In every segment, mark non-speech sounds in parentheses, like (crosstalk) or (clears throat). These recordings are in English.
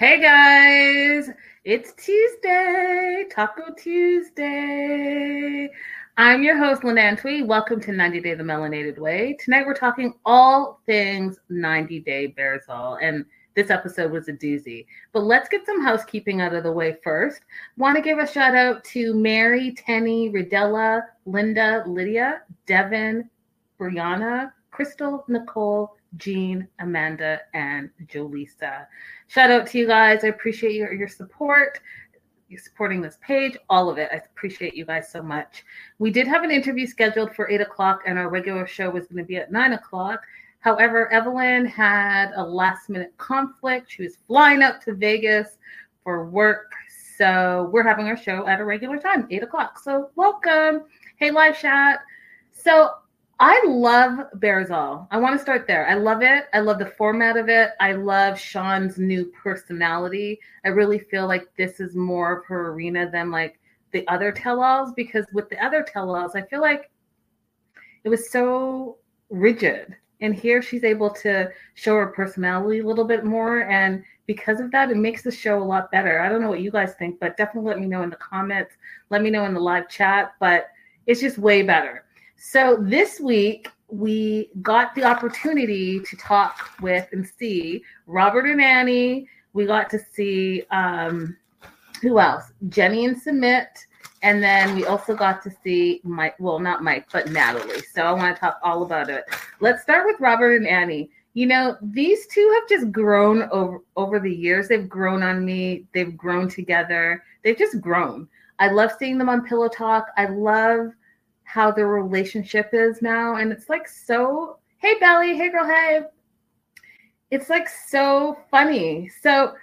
Hey guys, it's Tuesday, Taco Tuesday. I'm your host, Linda Antwi. Welcome to 90 Day the Melanated Way. Tonight we're talking all things 90 Day Bares All, and this episode was a doozy. But let's get some housekeeping out of the way first. Want to give a shout out to Mary, Tenny, Ridella, Linda, Lydia, Devin, Brianna, Crystal, Nicole, Jean, Amanda, and Jolisa. Shout out to you guys. I appreciate your, your support. You supporting this page, all of it. I appreciate you guys so much. We did have an interview scheduled for eight o'clock, and our regular show was going to be at nine o'clock. However, Evelyn had a last minute conflict. She was flying up to Vegas for work. So we're having our show at a regular time, eight o'clock. So welcome. Hey, live chat. So I love Bares All. I want to start there. I love it. I love the format of it. I love Shaun's new personality. I really feel like this is more of her arena than like the other tell-alls because with the other tell-alls, I feel like it was so rigid. And here she's able to show her personality a little bit more. And because of that, it makes the show a lot better. I don't know what you guys think, but definitely let me know in the comments. Let me know in the live chat. But it's just way better. So this week we got the opportunity to talk with and see Robert and Annie. We got to see um, who else? Jenny and Sumit. And then we also got to see Mike, well, not Mike, but Natalie. So I want to talk all about it. Let's start with Robert and Annie. You know, these two have just grown over over the years. They've grown on me. They've grown together. They've just grown. I love seeing them on Pillow Talk. I love how their relationship is now. And it's like so, hey, Belly, hey, girl, hey. It's like so funny. So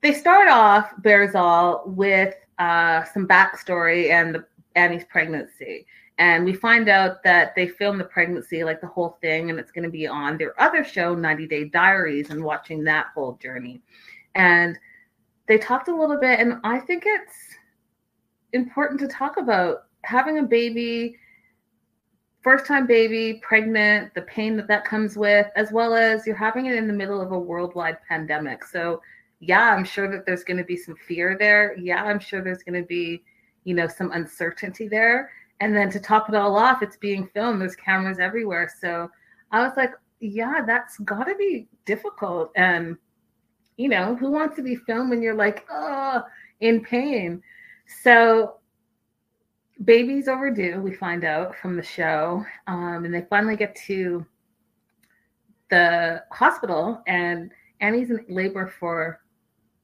they start off Bares All with uh, some backstory and the, Annie's pregnancy. And we find out that they filmed the pregnancy, like the whole thing, and it's going to be on their other show, 90 Day Diaries, and watching that whole journey. And they talked a little bit, and I think it's important to talk about having a baby, first time baby, pregnant, the pain that that comes with, as well as you're having it in the middle of a worldwide pandemic. So, yeah, I'm sure that there's going to be some fear there. Yeah, I'm sure there's going to be, you know, some uncertainty there. And then to top it all off, it's being filmed. There's cameras everywhere. So I was like, yeah, that's got to be difficult. And, you know, who wants to be filmed when you're like, oh, in pain? So baby's overdue, we find out from the show. Um, and they finally get to the hospital, and Annie's in labor for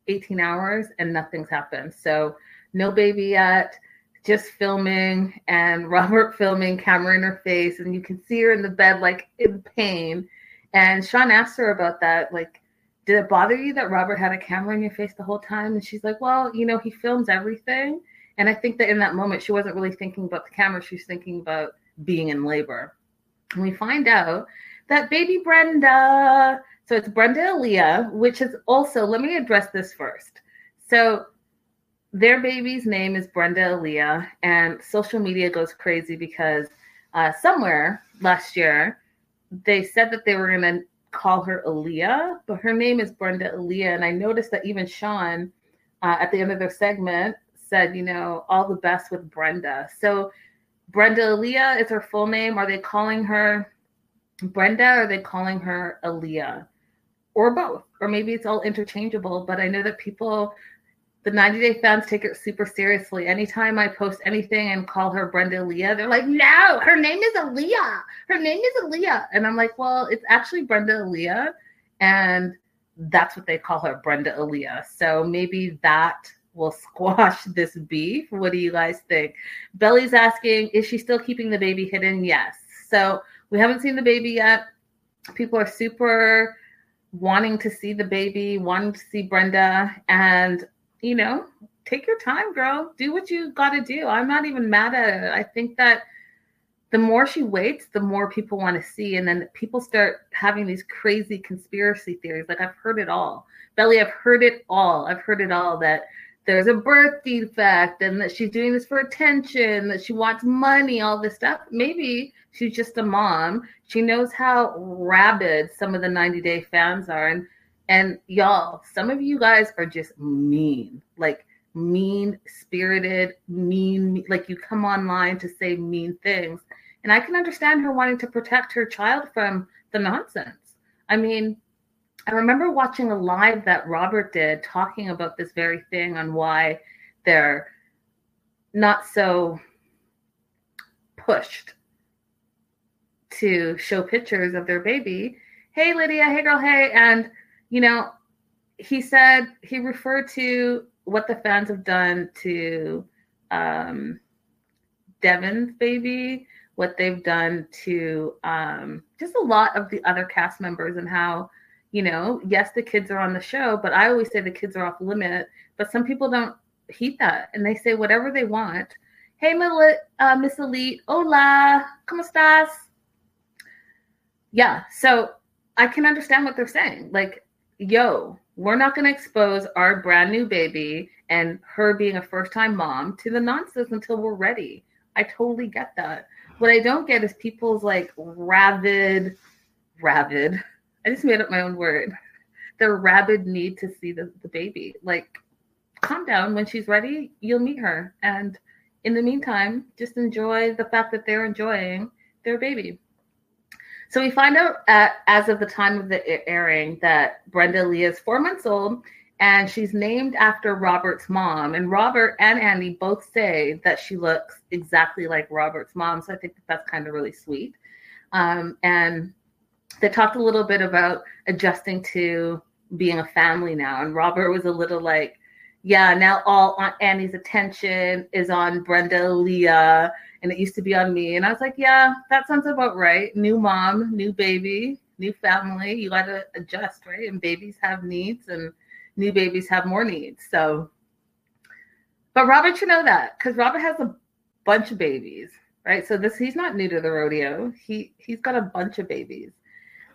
18 hours and nothing's happened. So, no baby yet, just filming, and (laughs) Robert filming, camera in her face, and you can see her in the bed, like in pain. And Shaun asked her about that, like, did it bother you that Robert had a camera in your face the whole time? And she's like, well, you know, he films everything and I think that in that moment, she wasn't really thinking about the camera. She was thinking about being in labor. And we find out that baby Brenda, so it's Brenda Aaliyah, which is also, let me address this first. So their baby's name is Brenda Aaliyah, and social media goes crazy because uh, somewhere last year, they said that they were going to call her Aaliyah, but her name is Brenda Aaliyah. And I noticed that even Shaun, uh, at the end of their segment, said, you know, all the best with Brenda. So Brenda Aaliyah is her full name. Are they calling her Brenda or are they calling her Aaliyah? Or both. Or maybe it's all interchangeable. But I know that people, the 90 Day fans take it super seriously. Anytime I post anything and call her Brenda Aaliyah, they're like, no, her name is Aaliyah. Her name is Aaliyah. And I'm like, well, it's actually Brenda Aaliyah. And that's what they call her, Brenda Aaliyah. So maybe that will squash (laughs) this beef. What do you guys think? Belly's asking, is she still keeping the baby hidden? Yes. So we haven't seen the baby yet. People are super wanting to see the baby, wanting to see Brenda. And, you know, take your time, girl. Do what you got to do. I'm not even mad at it. I think that the more she waits, the more people want to see. And then people start having these crazy conspiracy theories. Like I've heard it all. Belly, I've heard it all. I've heard it all that there's a birth defect and that she's doing this for attention, that she wants money, all this stuff. Maybe she's just a mom. She knows how rabid some of the 90 Day fans are. And And y'all, some of you guys are just mean, like mean spirited, mean, like you come online to say mean things. And I can understand her wanting to protect her child from the nonsense. I mean, I remember watching a live that Robert did talking about this very thing on why they're not so pushed to show pictures of their baby. Hey, Lydia. Hey, girl. Hey. And, you know, he said he referred to what the fans have done to um, Devin's baby, what they've done to um, just a lot of the other cast members, and how, you know, yes, the kids are on the show, but I always say the kids are off limit. But some people don't heed that and they say whatever they want. Hey, uh, Miss Elite. Hola. ¿Cómo estás? Yeah. So I can understand what they're saying. Like, yo, we're not going to expose our brand new baby and her being a first time mom to the nonsense until we're ready. I totally get that. What I don't get is people's like rabid, rabid. I just made up my own word. Their rabid need to see the, the baby. Like, calm down. When she's ready, you'll meet her. And in the meantime, just enjoy the fact that they're enjoying their baby. So we find out at, as of the time of the airing that Brenda Aaliyah is four months old and she's named after Robert's mom. And Robert and Annie both say that she looks exactly like Robert's mom. So I think that that's kind of really sweet. Um, and they talked a little bit about adjusting to being a family now. And Robert was a little like, yeah, now all Aunt Annie's attention is on Brenda Aaliyah and it used to be on me. And I was like, yeah, that sounds about right. New mom, new baby, new family. You got to adjust, right? And babies have needs, and new babies have more needs. So, but Robert should know that because Robert has a bunch of babies, right? So this he's not new to the rodeo. He he's got a bunch of babies.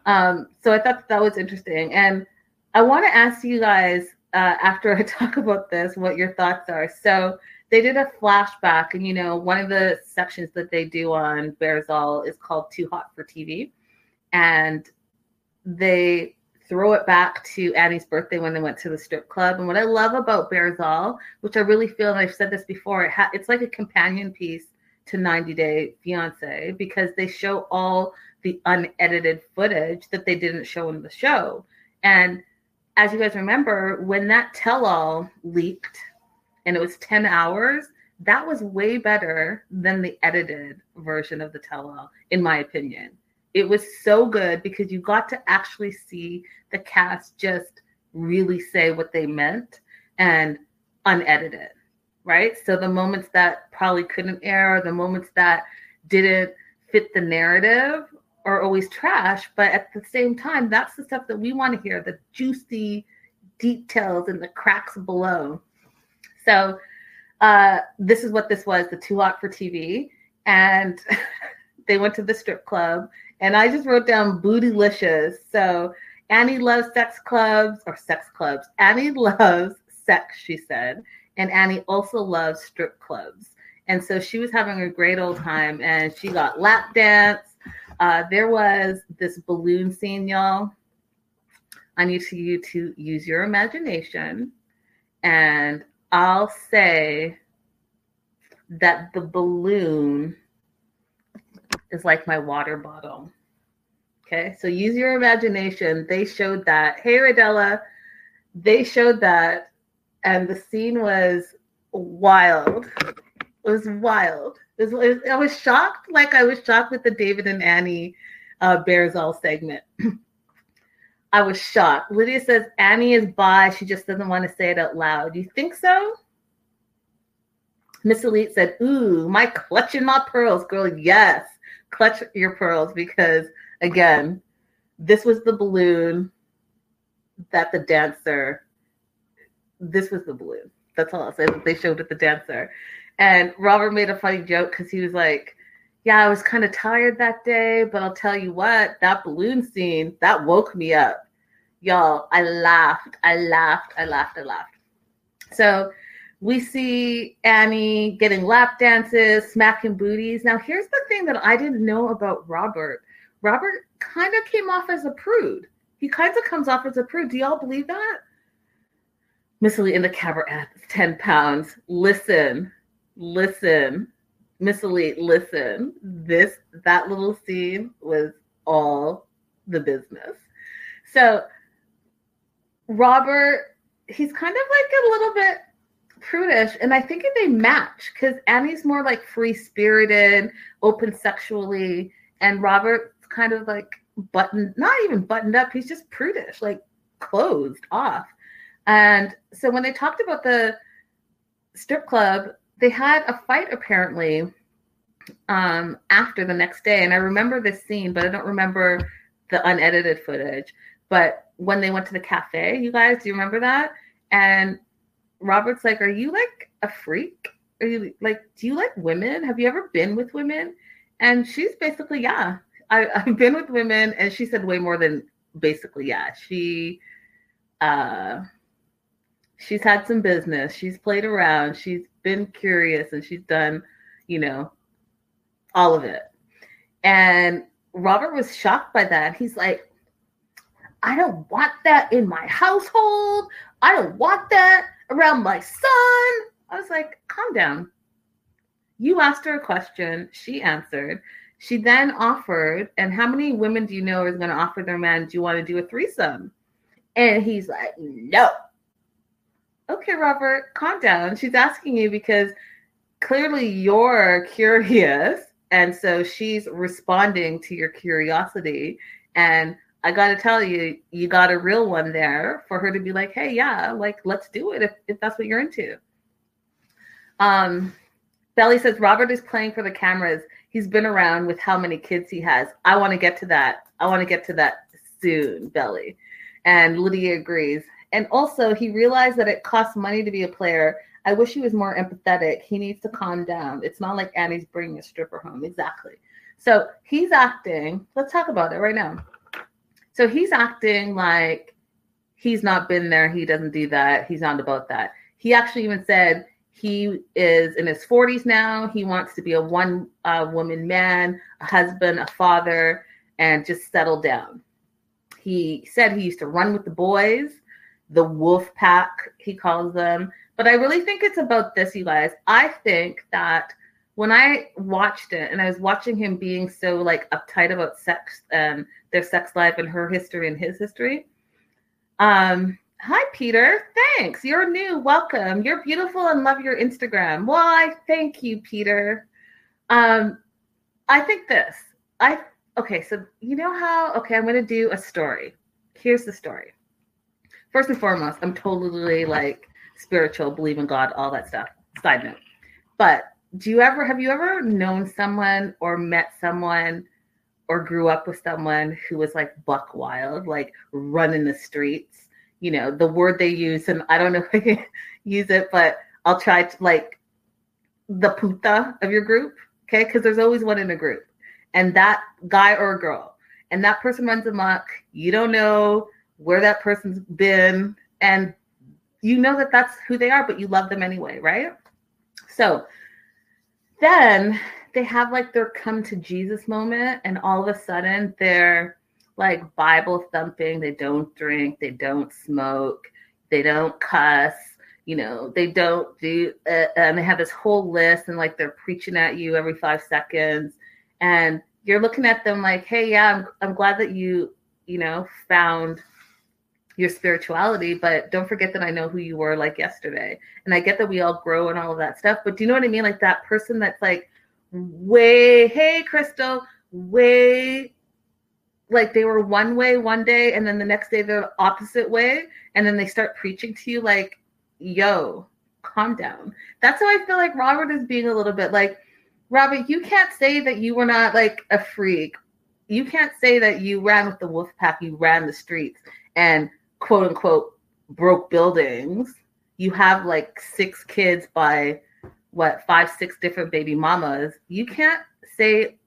Um, so I thought that was interesting, and I want to ask you guys uh, after I (laughs) talk about this what your thoughts are. So they did a flashback, and you know, one of the sections that they do on Bares All is called Too Hot for TV. And they throw it back to Annie's birthday when they went to the strip club. And what I love about Bares All, which I really feel, and I've said this before, it ha- it's like a companion piece to 90 Day Fiance because they show all the unedited footage that they didn't show in the show. And as you guys remember, when that tell all leaked and it was 10 hours, that was way better than the edited version of the tell all, in my opinion. It was so good because you got to actually see the cast just really say what they meant and unedited, right? So the moments that probably couldn't air, the moments that didn't fit the narrative are always trash. But at the same time, that's the stuff that we want to hear the juicy details and the cracks below. So uh, this is what this was the Too Hot for TV. And (laughs) they went to the strip club. And I just wrote down bootylicious. So Annie loves sex clubs or sex clubs. Annie (laughs) loves sex, she said. And Annie also loves strip clubs. And so she was having a great old time and she got lap dance. Uh, there was this balloon scene, y'all. I need you to use your imagination and I'll say that the balloon is like my water bottle. Okay, so use your imagination. They showed that. Hey, Radella, they showed that, and the scene was wild. It was wild. It was, it I was shocked, like I was shocked with the David and Annie uh, Bares All segment. (clears throat) I was shocked. Lydia says Annie is bi. She just doesn't want to say it out loud. You think so? Miss Elite said, Ooh, my clutching my pearls, girl. Yes, clutch your pearls because, again, this was the balloon that the dancer, this was the balloon. That's all I'll say they showed at the dancer. And Robert made a funny joke because he was like, yeah, I was kind of tired that day, but I'll tell you what, that balloon scene, that woke me up. Y'all, I laughed, I laughed, I laughed, I laughed. So we see Annie getting lap dances, smacking booties. Now, here's the thing that I didn't know about Robert. Robert kind of came off as a prude. he kind of comes off as a prude. Do y'all believe that? Miss Elite in the cabaret, 10 pounds. Listen, listen, Miss Elite, listen. This, that little scene was all the business. So, Robert, he's kind of like a little bit prudish, and I think they match because Annie's more like free spirited, open sexually, and Robert's kind of like buttoned, not even buttoned up. He's just prudish, like closed off. And so when they talked about the strip club, they had a fight apparently um, after the next day. And I remember this scene, but I don't remember the unedited footage. But when they went to the cafe, you guys, do you remember that? And Robert's like, Are you like a freak? Are you like, do you like women? Have you ever been with women? And she's basically, Yeah, I, (laughs) I've been with women. And she said way more than basically, Yeah. She, uh, she's had some business. She's played around. She's been curious and she's done, you know, all of it. And Robert was shocked by that. He's like, I don't want that in my household. I don't want that around my son. I was like, calm down. You asked her a question. She answered. She then offered, and how many women do you know is going to offer their man, do you want to do a threesome? And he's like, no okay, Robert, calm down. She's asking you because clearly you're curious. And so she's responding to your curiosity. And I got to tell you, you got a real one there for her to be like, hey, yeah, like, let's do it if, if that's what you're into. Um, Belly says Robert is playing for the cameras. He's been around with how many kids he has. I want to get to that. I want to get to that soon, Belly. And Lydia agrees. And also, he realized that it costs money to be a player. I wish he was more empathetic. He needs to calm down. It's not like Annie's bringing a stripper home. Exactly. So he's acting. Let's talk about it right now. So he's acting like he's not been there. He doesn't do that. He's not about that. He actually even said he is in his 40s now. He wants to be a one uh, woman man, a husband, a father, and just settle down. He said he used to run with the boys the wolf pack, he calls them. But I really think it's about this, you guys. I think that when I watched it and I was watching him being so like uptight about sex and their sex life and her history and his history. Um, hi Peter, thanks. You're new. Welcome. You're beautiful and love your Instagram. Why? Thank you, Peter. Um, I think this. I okay, so you know how okay, I'm gonna do a story. Here's the story first and foremost, I'm totally like spiritual, believe in God, all that stuff. Side note. But do you ever have you ever known someone or met someone or grew up with someone who was like buck wild, like running the streets? You know, the word they use, and I don't know if I can (laughs) use it, but I'll try to like the puta of your group, okay? Because there's always one in a group, and that guy or girl, and that person runs amok. You don't know where that person's been, and you know that that's who they are, but you love them anyway, right? So then they have like their come to Jesus moment, and all of a sudden they're like Bible thumping. They don't drink, they don't smoke, they don't cuss, you know, they don't do, uh, and they have this whole list, and like they're preaching at you every five seconds, and you're looking at them like, hey, yeah, I'm, I'm glad that you, you know, found your spirituality, but don't forget that I know who you were like yesterday. And I get that we all grow and all of that stuff, but do you know what I mean? Like that person that's like way, hey, Crystal, way like they were one way one day and then the next day they're the opposite way. And then they start preaching to you like, yo, calm down. That's how I feel like Robert is being a little bit like, Robert, you can't say that you were not like a freak. You can't say that you ran with the wolf pack, you ran the streets and quote unquote broke buildings, you have like six kids by what five, six different baby mamas. You can't say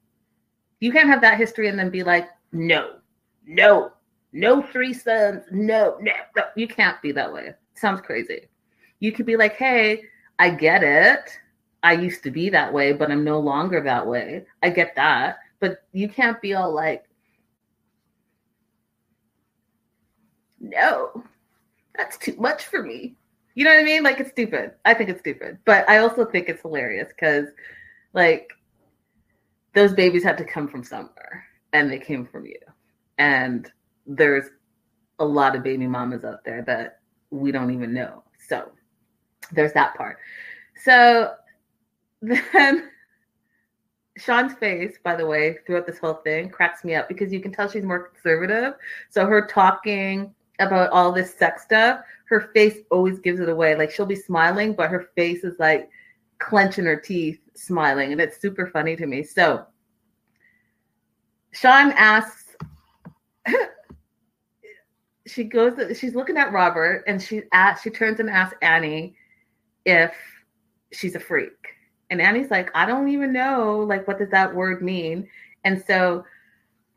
you can't have that history and then be like, no, no, no three sons, no, no, no. You can't be that way. Sounds crazy. You could be like, hey, I get it. I used to be that way, but I'm no longer that way. I get that. But you can't be all like, no, that's too much for me. You know what I mean? Like it's stupid. I think it's stupid, but I also think it's hilarious because, like, those babies had to come from somewhere, and they came from you. And there's a lot of baby mamas out there that we don't even know. So there's that part. So (laughs) then Shaun's face, by the way, throughout this whole thing cracks me up because you can tell she's more conservative. So her talking about all this sex stuff, her face always gives it away. Like she'll be smiling, but her face is like clenching her teeth, smiling, and it's super funny to me. So Shaun asks, (laughs) she goes, she's looking at Robert, and she asks, she turns and asks Annie if she's a freak. And Annie's like, I don't even know, like, what does that word mean? And so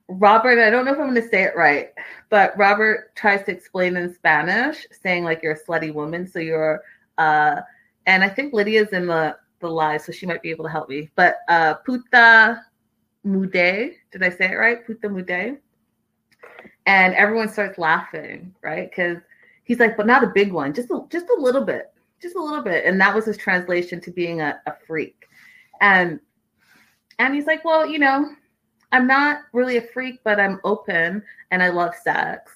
Robert, I don't know if I'm going to say it right, but Robert tries to explain in Spanish, saying like you're a slutty woman, so you're, uh, and I think Lydia's in the the live, so she might be able to help me. But uh, puta mude, did I say it right? Puta mude, and everyone starts laughing, right? Because he's like, but not a big one, just a, just a little bit just a little bit. And that was his translation to being a, a freak. And and he's like, Well, you know, I'm not really a freak, but I'm open and I love sex.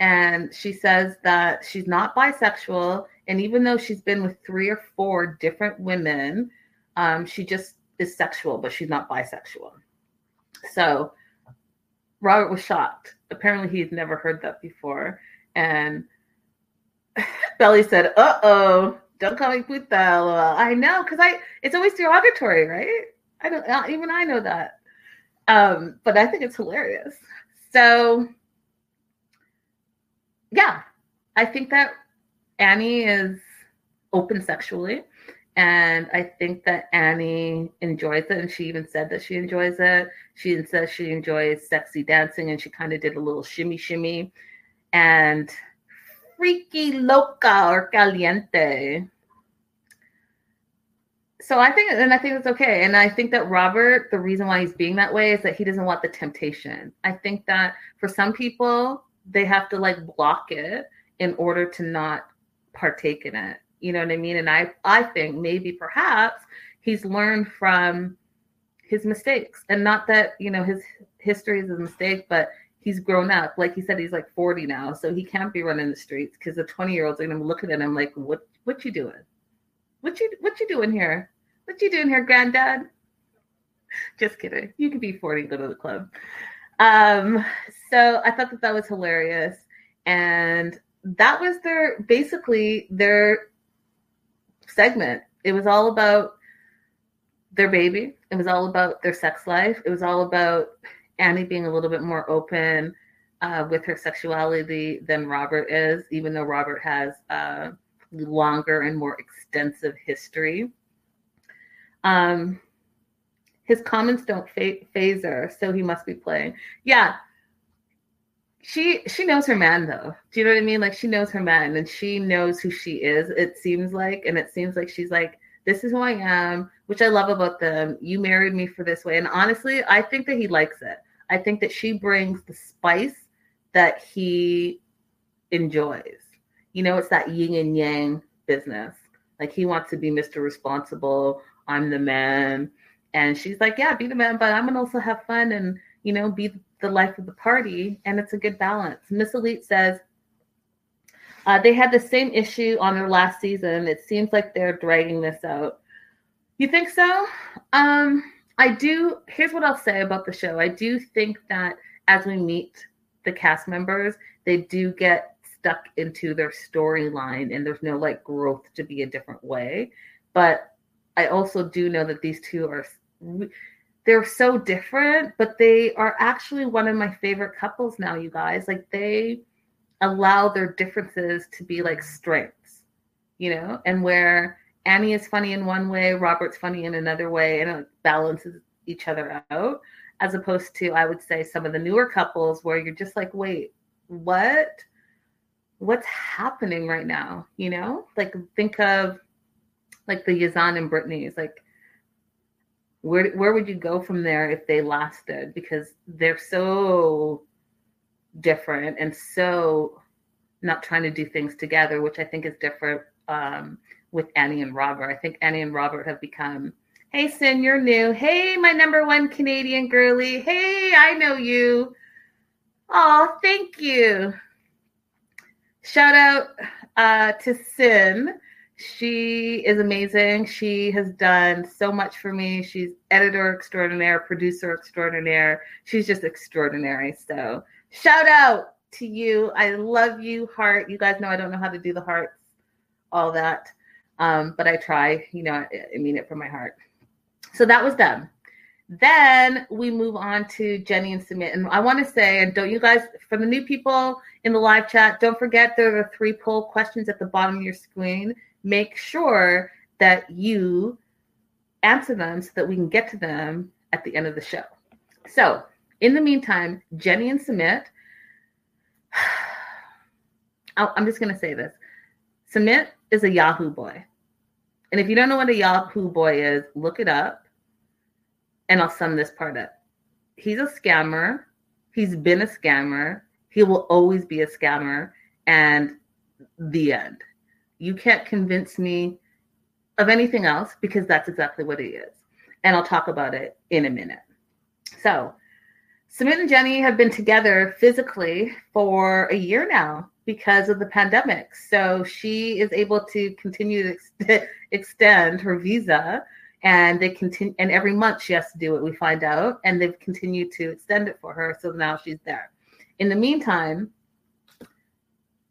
And she says that she's not bisexual. And even though she's been with three or four different women, um, she just is sexual, but she's not bisexual. So Robert was shocked. Apparently, he'd never heard that before. And (laughs) Belly said, "Uh oh, don't call me puta." I know, because I it's always derogatory, right? I don't even I know that. Um, but I think it's hilarious. So yeah, I think that Annie is open sexually. And I think that Annie enjoys it. And she even said that she enjoys it. She says she enjoys sexy dancing and she kind of did a little shimmy shimmy. And freaky loca or caliente. So I think, and I think it's okay. And I think that Robert, the reason why he's being that way is that he doesn't want the temptation. I think that for some people, they have to like block it in order to not partake in it. You know what I mean? And I, I think maybe perhaps he's learned from his mistakes and not that, you know, his history is a mistake, but he's grown up. Like he said, he's like 40 now, so he can't be running the streets because the 20 year olds are gonna look at him like, what what you doing? What you what you doing here? What you doing here, granddad? Just kidding. You could be 40 go to the club. Um, so I thought that that was hilarious, and that was their basically their segment. It was all about their baby. It was all about their sex life. It was all about Annie being a little bit more open uh, with her sexuality than Robert is, even though Robert has a longer and more extensive history. Um, his comments don't phase her, so he must be playing. Yeah, she she knows her man though. Do you know what I mean? Like she knows her man, and she knows who she is. It seems like, and it seems like she's like, this is who I am, which I love about them. You married me for this way. And honestly, I think that he likes it. I think that she brings the spice that he enjoys. You know, it's that yin and yang business. Like he wants to be Mr. Responsible. I'm the man. And she's like, yeah, be the man, but I'm going to also have fun and, you know, be the life of the party. And it's a good balance. Miss Elite says, uh, they had the same issue on their last season. It seems like they're dragging this out. You think so? Um, I do. Here's what I'll say about the show. I do think that as we meet the cast members, they do get stuck into their storyline and there's no like growth to be a different way. But I also do know that these two are they're so different, but they are actually one of my favorite couples now, you guys. Like they allow their differences to be like strengths, you know, and where Annie is funny in one way, Robert's funny in another way, and it balances each other out. As opposed to, I would say, some of the newer couples where you're just like, wait, what? What's happening right now? You know, like think of like the Yazan and Brittany's. Like, where where would you go from there if they lasted? Because they're so different and so not trying to do things together, which I think is different um, with Annie and Robert. I think Annie and Robert have become, hey, Sin, you're new. Hey, my number one Canadian girly. Hey, I know you. Oh, thank you. Shout out uh, to Sin. She is amazing. She has done so much for me. She's editor extraordinaire, producer extraordinaire. She's just extraordinary. So, shout out to you. I love you, heart. You guys know I don't know how to do the hearts, all that. Um, but I try, you know, I, I mean it from my heart. So that was them. Then we move on to Jenny and Sumit. And I want to say, and don't you guys, for the new people in the live chat, don't forget there are three poll questions at the bottom of your screen. Make sure that you answer them so that we can get to them at the end of the show. So, in the meantime, Jenny and Sumit, (sighs) I'm just going to say this Sumit is a Yahoo boy. And if you don't know what a Yahoo boy is, look it up and I'll sum this part up. He's a scammer. He's been a scammer. He will always be a scammer. And the end. You can't convince me of anything else because that's exactly what it is. And I'll talk about it in a minute. So, Sumit and Jenny have been together physically for a year now because of the pandemic. So she is able to continue to ex- (laughs) extend her visa and they continue and every month she has to do it we find out and they've continued to extend it for her so now she's there in the meantime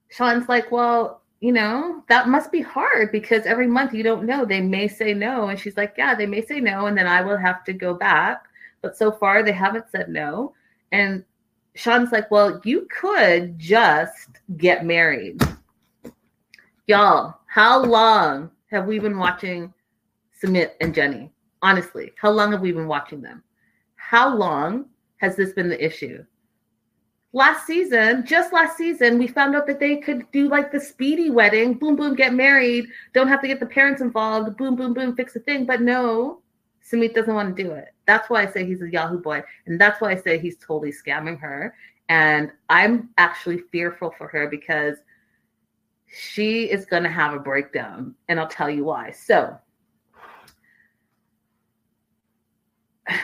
shaun's like well you know that must be hard because every month you don't know they may say no and she's like yeah they may say no and then i will have to go back but so far they haven't said no and shaun's like well you could just get married y'all how long have we been watching Sumit and Jenny? Honestly, how long have we been watching them? How long has this been the issue? Last season, just last season, we found out that they could do like the speedy wedding, boom, boom, get married, don't have to get the parents involved, boom, boom, boom, fix the thing. But no, Sumit doesn't want to do it. That's why I say he's a Yahoo boy. And that's why I say he's totally scamming her. And I'm actually fearful for her because she is going to have a breakdown. And I'll tell you why. So, (sighs)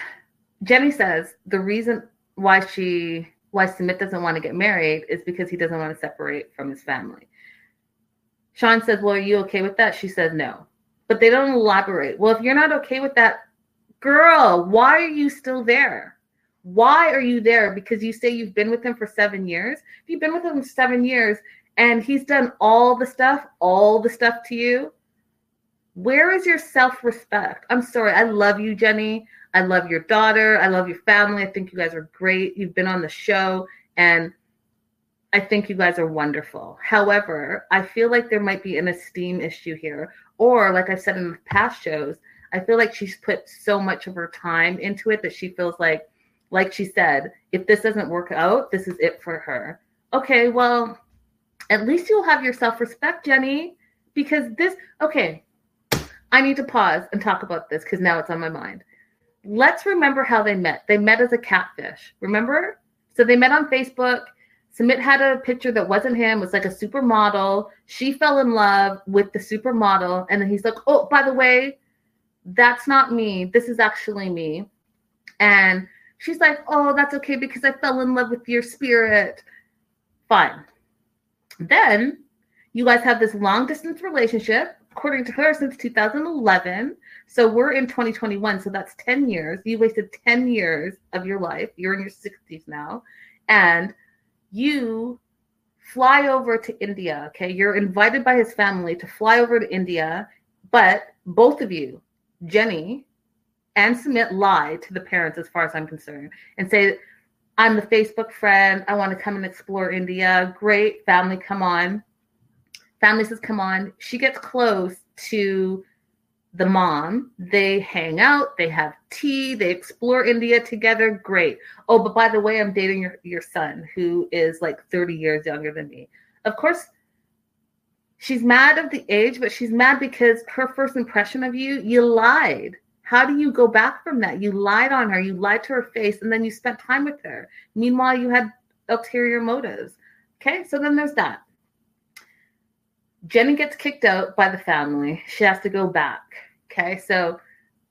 Jenny says the reason why she why Sumit doesn't want to get married is because he doesn't want to separate from his family. Shaun says, Well, are you okay with that? She says no. But they don't elaborate. Well, if you're not okay with that, girl, why are you still there? Why are you there? Because you say you've been with him for seven years. If you've been with him seven years and he's done all the stuff, all the stuff to you, where is your self respect? I'm sorry. I love you, Jenny. I love your daughter. I love your family. I think you guys are great. You've been on the show and I think you guys are wonderful. However, I feel like there might be an esteem issue here. Or, like I've said in past shows, I feel like she's put so much of her time into it that she feels like, like she said, if this doesn't work out, this is it for her. Okay, well, at least you'll have your self respect, Jenny, because this, okay, I need to pause and talk about this because now it's on my mind let's remember how they met. They met as a catfish. Remember? So they met on Facebook. Sumit had a picture that wasn't him, was like a supermodel. She fell in love with the supermodel. And then he's like, oh, by the way, that's not me. This is actually me. And she's like, oh, that's okay because I fell in love with your spirit. Fine. Then you guys have this long distance relationship, according to her, since 2011. So we're in 2021. So that's 10 years. You wasted 10 years of your life. You're in your 60s now. And you fly over to India. Okay. You're invited by his family to fly over to India. But both of you, Jenny and Sumit, lie to the parents as far as I'm concerned and say, I'm the Facebook friend. I want to come and explore India. Great. Family, come on. Family says, come on. She gets close to the mom. They hang out, they have tea, they explore India together. Great. Oh, but by the way, I'm dating your, your son who is like 30 years younger than me. Of course, she's mad of the age, but she's mad because her first impression of you, you lied. How do you go back from that? You lied on her, you lied to her face, and then you spent time with her. Meanwhile, you had ulterior motives. Okay, so then there's that. Jenny gets kicked out by the family. She has to go back. Okay. So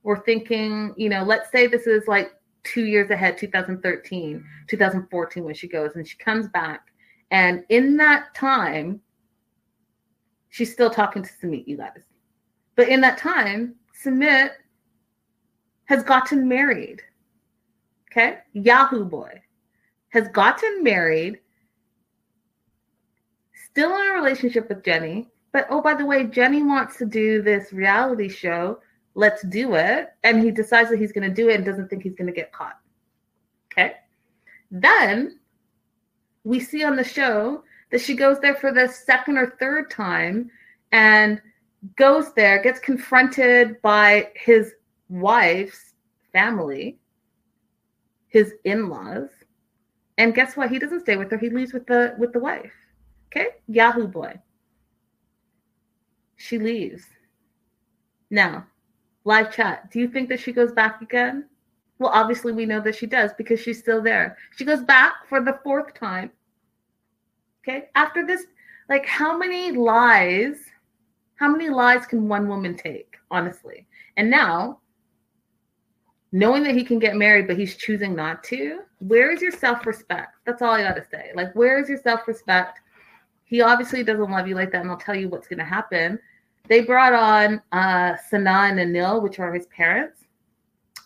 we're thinking, you know, let's say this is like two years ahead, 2013, 2014, when she goes and she comes back. And in that time, she's still talking to Sumit, you guys. But in that time, Sumit has gotten married. Okay. Yahoo boy has gotten married, still in a relationship with Jenny. But oh, by the way, Jenny wants to do this reality show. Let's do it. And he decides that he's going to do it and doesn't think he's going to get caught. Okay. Then we see on the show that she goes there for the second or third time and goes there, gets confronted by his wife's family, his in-laws, and guess what? He doesn't stay with her. He leaves with the with the wife. Okay? Yahoo boy. She leaves. Now, live chat. Do you think that she goes back again? Well, obviously we know that she does because she's still there. She goes back for the fourth time. Okay? After this, like how many lies, how many lies can one woman take, honestly? And now knowing that he can get married, but he's choosing not to, where is your self respect? That's all I got to say. Like, where is your self respect? He obviously doesn't love you like that, and I'll tell you what's going to happen. They brought on uh, and Anil, which are his parents.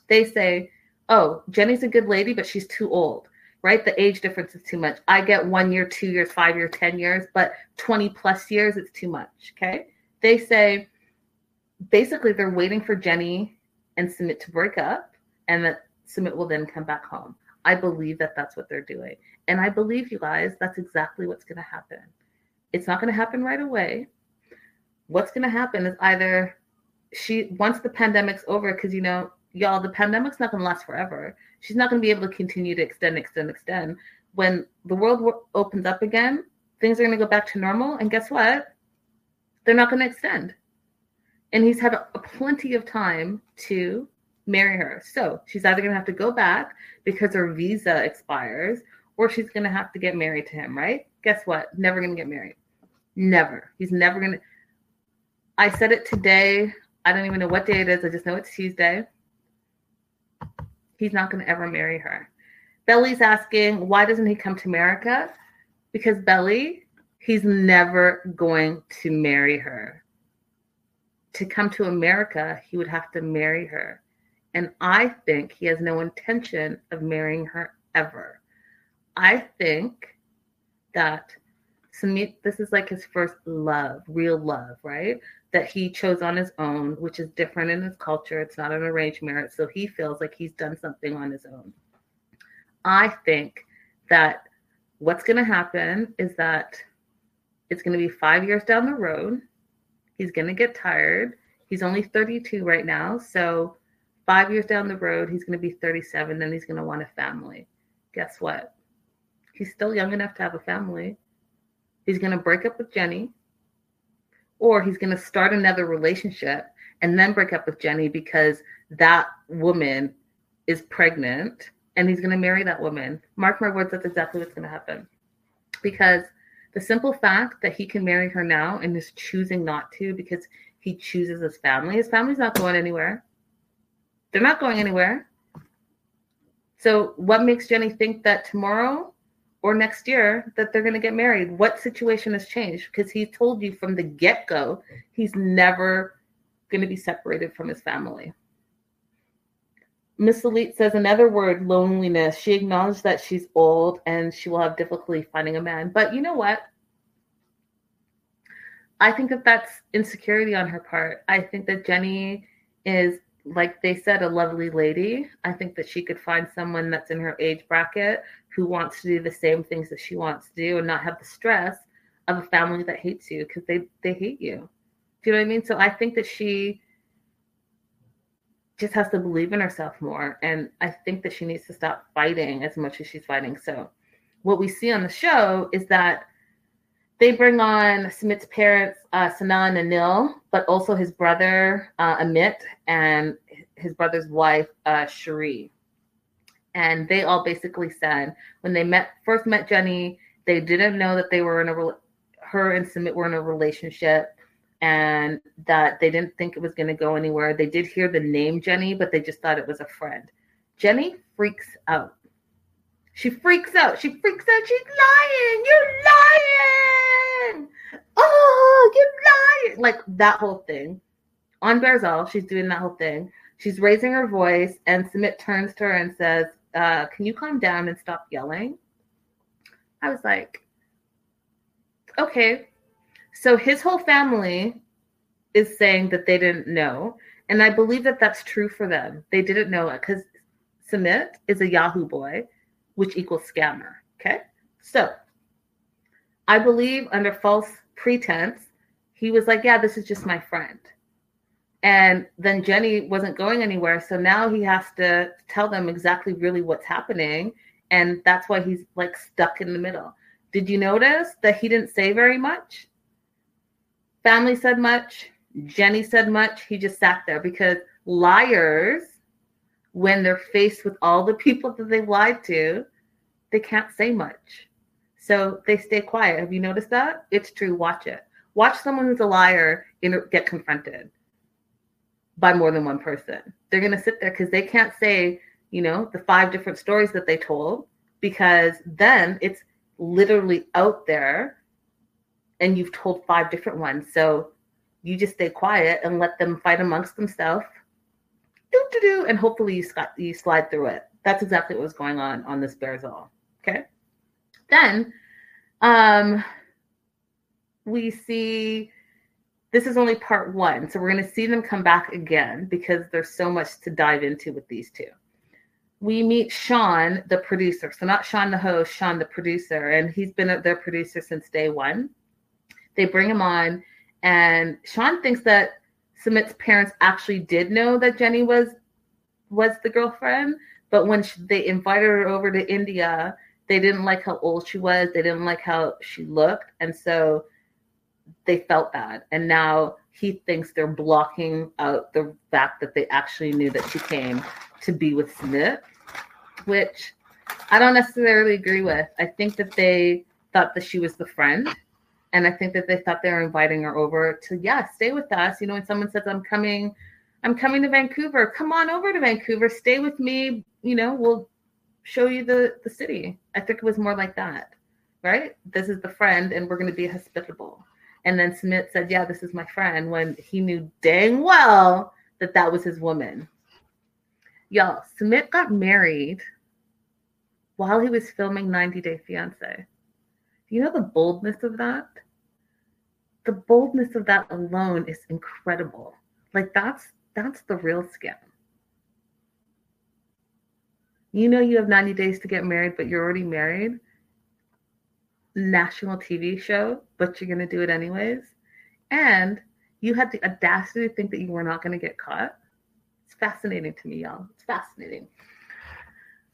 They say, Oh, Jenny's a good lady, but she's too old, right? The age difference is too much. I get one year, two years, five years, 10 years, but 20 plus years, it's too much. Okay. They say basically they're waiting for Jenny and Sumit to break up and that Sumit will then come back home. I believe that that's what they're doing. And I believe you guys, that's exactly what's going to happen. It's not going to happen right away. What's going to happen is either she, once the pandemic's over, because you know, y'all, the pandemic's not going to last forever. She's not going to be able to continue to extend, extend, extend. When the world opens up again, things are going to go back to normal. And guess what? They're not going to extend. And he's had a, a plenty of time to marry her. So she's either going to have to go back because her visa expires or she's going to have to get married to him, right? Guess what? Never going to get married. Never. He's never going to. I said it today. I don't even know what day it is. I just know it's Tuesday. He's not going to ever marry her. Belly's asking, why doesn't he come to America? Because Belly, he's never going to marry her. To come to America, he would have to marry her. And I think he has no intention of marrying her ever. I think that Sumit, this is like his first love, real love, right? That he chose on his own, which is different in his culture. It's not an arranged marriage. So he feels like he's done something on his own. I think that what's going to happen is that it's going to be five years down the road. He's going to get tired. He's only 32 right now. So Five years down the road, he's going to be 37, then he's going to want a family. Guess what? He's still young enough to have a family. He's going to break up with Jenny, or he's going to start another relationship and then break up with Jenny because that woman is pregnant and he's going to marry that woman. Mark my words, that's exactly what's going to happen. Because the simple fact that he can marry her now and is choosing not to because he chooses his family, his family's not going anywhere. They're not going anywhere. So what makes Jenny think that tomorrow or next year that they're going to get married? What situation has changed? Because he told you from the get-go he's never going to be separated from his family. Miss Elite says another word, loneliness. She acknowledged that she's old and she will have difficulty finding a man. But you know what? I think that that's insecurity on her part. I think that Jenny is like they said, a lovely lady. I think that she could find someone that's in her age bracket who wants to do the same things that she wants to do and not have the stress of a family that hates you because they they hate you. Do you know what I mean? So I think that she just has to believe in herself more, and I think that she needs to stop fighting as much as she's fighting. So what we see on the show is that they bring on Sumit's parents, uh, and Anil, but also his brother, uh, Amit, and his brother's wife, uh, Cherie. And they all basically said when they met first met Jenny, they didn't know that they were in a her and Sumit were in a relationship and that they didn't think it was going to go anywhere. They did hear the name Jenny, but they just thought it was a friend. Jenny freaks out. She freaks out. She freaks out. She's lying. You're lying. Oh, you're lying. Like that whole thing. On Bares All, she's doing that whole thing. She's raising her voice, and Sumit turns to her and says, uh, Can you calm down and stop yelling? I was like, Okay. So his whole family is saying that they didn't know. And I believe that that's true for them. They didn't know it because Sumit is a Yahoo boy which equals scammer. Okay. So I believe under false pretense, he was like, Yeah, this is just my friend. And then Jenny wasn't going anywhere. So now he has to tell them exactly really what's happening. And that's why he's like stuck in the middle. Did you notice that he didn't say very much? Family said much. Jenny said much. He just sat there because liars when they're faced with all the people that they've lied to, they can't say much. So they stay quiet. Have you noticed that? It's true. Watch it. Watch someone who's a liar get confronted by more than one person. They're going to sit there because they can't say, you know, the five different stories that they told because then it's literally out there and you've told five different ones. So you just stay quiet and let them fight amongst themselves do do, do, and hopefully you, you slide through it. That's exactly what was going on on this Bares All. Okay. Then um, we see this is only part one. So we're going to see them come back again because there's so much to dive into with these two. We meet Sean, the producer. So not Shaun, the host, Sean, the producer. And he's been their producer since day one. They bring him on, and Sean thinks that Sumit's parents actually did know that Jenny was was the girlfriend, but when she, they invited her over to India, they didn't like how old she was. They didn't like how she looked, and so they felt bad. And now he thinks they're blocking out the fact that they actually knew that she came to be with Sumit, which I don't necessarily agree with. I think that they thought that she was the friend. And I think that they thought they were inviting her over to, yeah, stay with us. You know, when someone says, I'm coming I'm coming to Vancouver. Come on over to Vancouver. Stay with me. You know, we'll show you the the city. I think it was more like that, right? This is the friend, and we're going to be hospitable. And then Sumit said, "Yeah, this is my friend," when he knew dang well that that was his woman. Y'all, Sumit got married while he was filming 90 Day Fiance. Do you know the boldness of that? The boldness of that alone is incredible. Like that's that's the real scam. You know you have 90 days to get married, but you're already married. National TV show, but you're going to do it anyways. And you had the audacity to think that you were not going to get caught. It's fascinating to me, y'all. It's fascinating.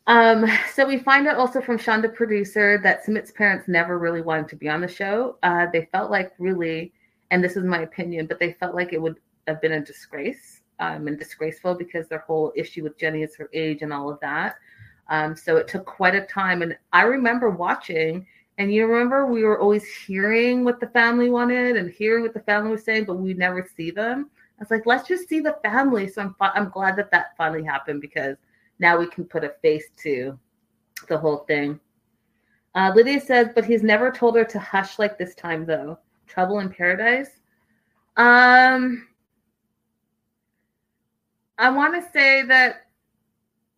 Um, so we find out also from the producer, that Sumit's parents never really wanted to be on the show. Uh, they felt like really, and this is my opinion, but they felt like it would have been a disgrace um, and disgraceful because their whole issue with Jenny is her age and all of that. Um, so it took quite a time. And I remember watching, and you remember we were always hearing what the family wanted and hearing what the family was saying, but we never see them. I was like, let's just see the family. So I'm I'm glad that that finally happened because now we can put a face to the whole thing. Uh, Lydia says, but he's never told her to hush like this time though. Trouble in paradise. Um, I want to say that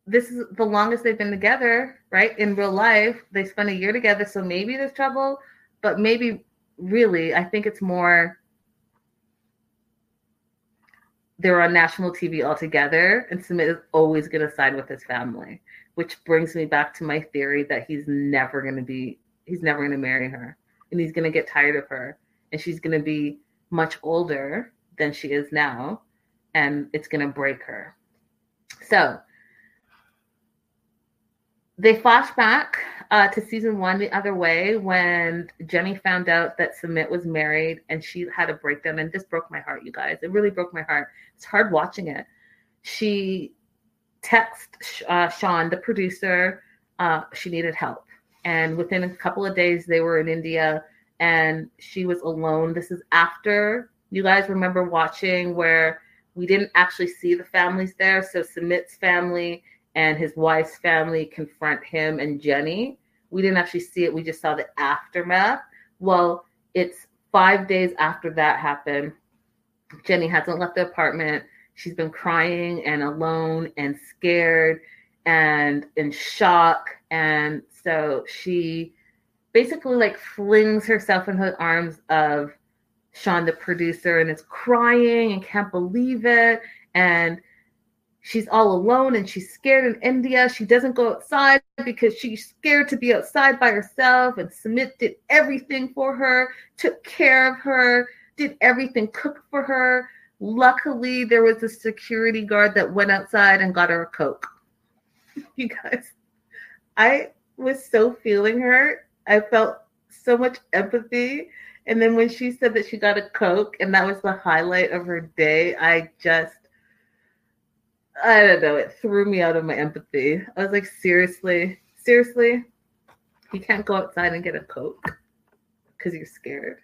this is the longest they've been together, right? In real life, they spent a year together, so maybe there's trouble, but maybe really, I think it's more they're on national TV all together, and Sumit is always going to side with his family, which brings me back to my theory that he's never going to be, he's never going to marry her, and he's going to get tired of her, and she's going to be much older than she is now, and it's going to break her. So they flash back uh, to season one the other way when Jenny found out that Sumit was married and she had a breakdown. And this broke my heart, you guys. It really broke my heart. It's hard watching it. She texted uh, Sean, the producer, uh, she needed help. And within a couple of days, they were in India and she was alone. This is after you guys remember watching where we didn't actually see the families there. So Sumit's family and his wife's family confront him and Jenny. We didn't actually see it, we just saw the aftermath. Well, it's five days after that happened. Jenny hasn't left the apartment. She's been crying and alone and scared and in shock. And so she basically like flings herself in the arms of Sean, the producer, and is crying and can't believe it. And she's all alone and she's scared in India. She doesn't go outside because she's scared to be outside by herself. And Sumit did everything for her, took care of her, did everything, cooked for her. Luckily, there was a security guard that went outside and got her a Coke. (laughs) You guys, I was so feeling her. I felt so much empathy. And then when she said that she got a Coke and that was the highlight of her day, I just, I don't know, it threw me out of my empathy. I was like, seriously, seriously, you can't go outside and get a Coke because you're scared.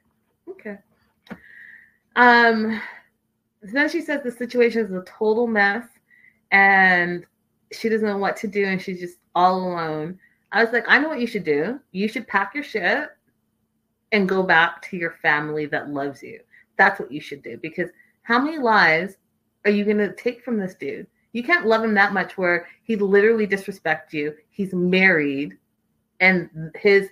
Okay. Um, then she says the situation is a total mess and she doesn't know what to do and she's just all alone. I was like, I know what you should do. You should pack your shit and go back to your family that loves you. That's what you should do because how many lives are you going to take from this dude? You can't love him that much where he literally disrespects you. He's married and his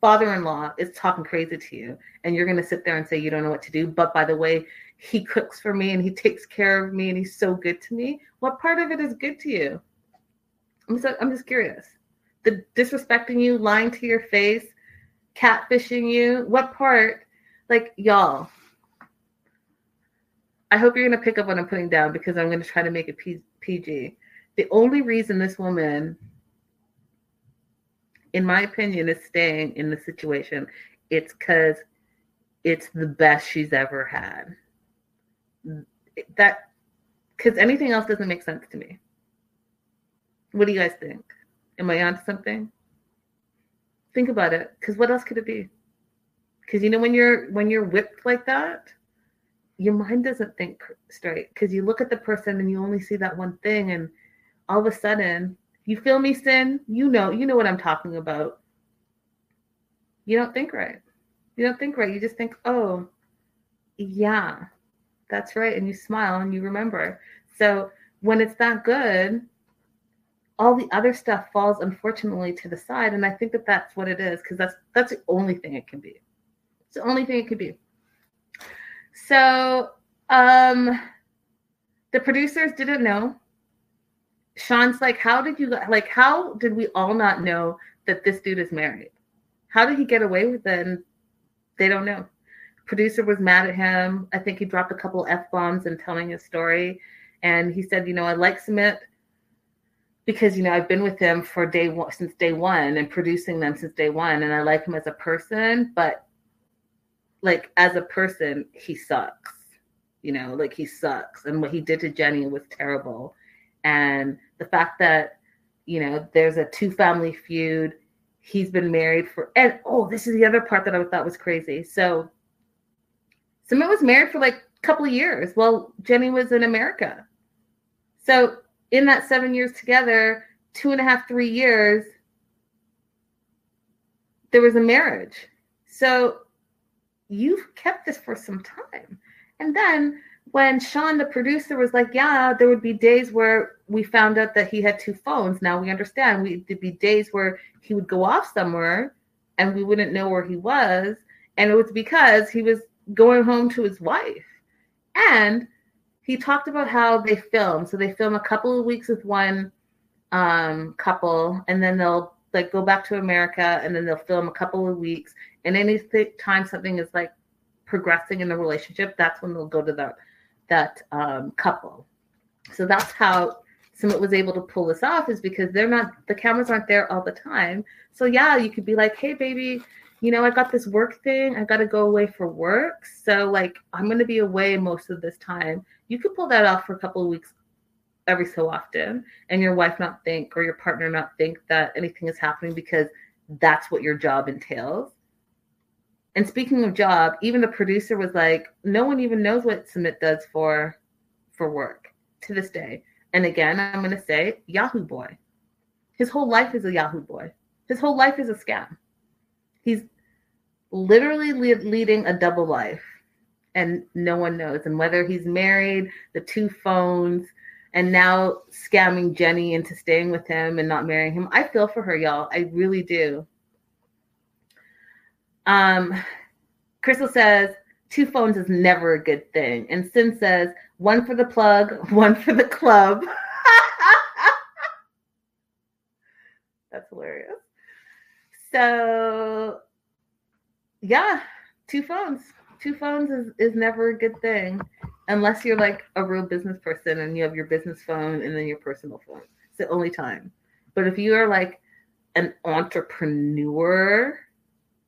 father-in-law is talking crazy to you and you're going to sit there and say you don't know what to do but by the way he cooks for me and he takes care of me and he's so good to me what part of it is good to you i'm just, I'm just curious the disrespecting you, lying to your face, catfishing you. What part? Like, y'all, I hope you're going to pick up what I'm putting down because I'm going to try to make it PG. The only reason this woman, in my opinion, is staying in the situation, it's because it's the best she's ever had. That, because anything else doesn't make sense to me. What do you guys think? Am I onto something? Think about it, because what else could it be? Because you know when you're when you're whipped like that, your mind doesn't think straight. Because you look at the person and you only see that one thing, and all of a sudden, you feel me, sin. You know, you know what I'm talking about. You don't think right. You don't think right. You just think, oh, yeah, that's right, and you smile and you remember. So when it's that good, all the other stuff falls unfortunately to the side and i think that that's what it is because that's that's the only thing it can be it's the only thing it could be so um the producers didn't know. Sean's like how did you like how did we all not know that this dude is married? How did he get away with it? And they don't know. Producer was mad at him. I think he dropped a couple f-bombs in telling his story. And he said you know i like sumit because you know I've been with him for day one since day one and producing them since day one, and I like him as a person, but like as a person, he sucks. You know, like he sucks, and what he did to Jenny was terrible. And the fact that you know there's a two family feud, he's been married for, and oh, this is the other part that I thought was crazy. So, Sumit was married for like a couple of years while Jenny was in America. So in that seven years together, two and a half, three years, there was a marriage. So you've kept this for some time. And then when Sean, the producer, was like, Yeah, there would be days where we found out that he had two phones. Now we understand. We, there'd be days where he would go off somewhere and we wouldn't know where he was. And it was because he was going home to his wife. And he talked about how they film. So they film a couple of weeks with one um, couple, and then they'll like go back to America, and then they'll film a couple of weeks. And any time something is like progressing in the relationship, that's when they'll go to that that um, couple. So that's how Sumit was able to pull this off is because they're not the cameras aren't there all the time. So yeah, you could be like, hey baby, you know, I got this work thing. I got to go away for work. So, like, I'm going to be away most of this time you could pull that off for a couple of weeks every so often and your wife not think or your partner not think that anything is happening because that's what your job entails And speaking of job, even the producer was like, no one even knows what Sumit does for for work to this day. And again, I'm going to say Yahoo Boy. His whole life is a Yahoo Boy. His whole life is a scam. He's literally leading a double life and no one knows. And whether he's married, the two phones, and now scamming Jenny into staying with him and not marrying him, I feel for her, y'all. I really do. Um, Crystal says, two phones is never a good thing. And Sin says, one for the plug, (laughs) one for the club. (laughs) That's hilarious. So, yeah, two phones. Two phones is, is never a good thing unless you're like a real business person and you have your business phone and then your personal phone. It's the only time. But if you are like an entrepreneur,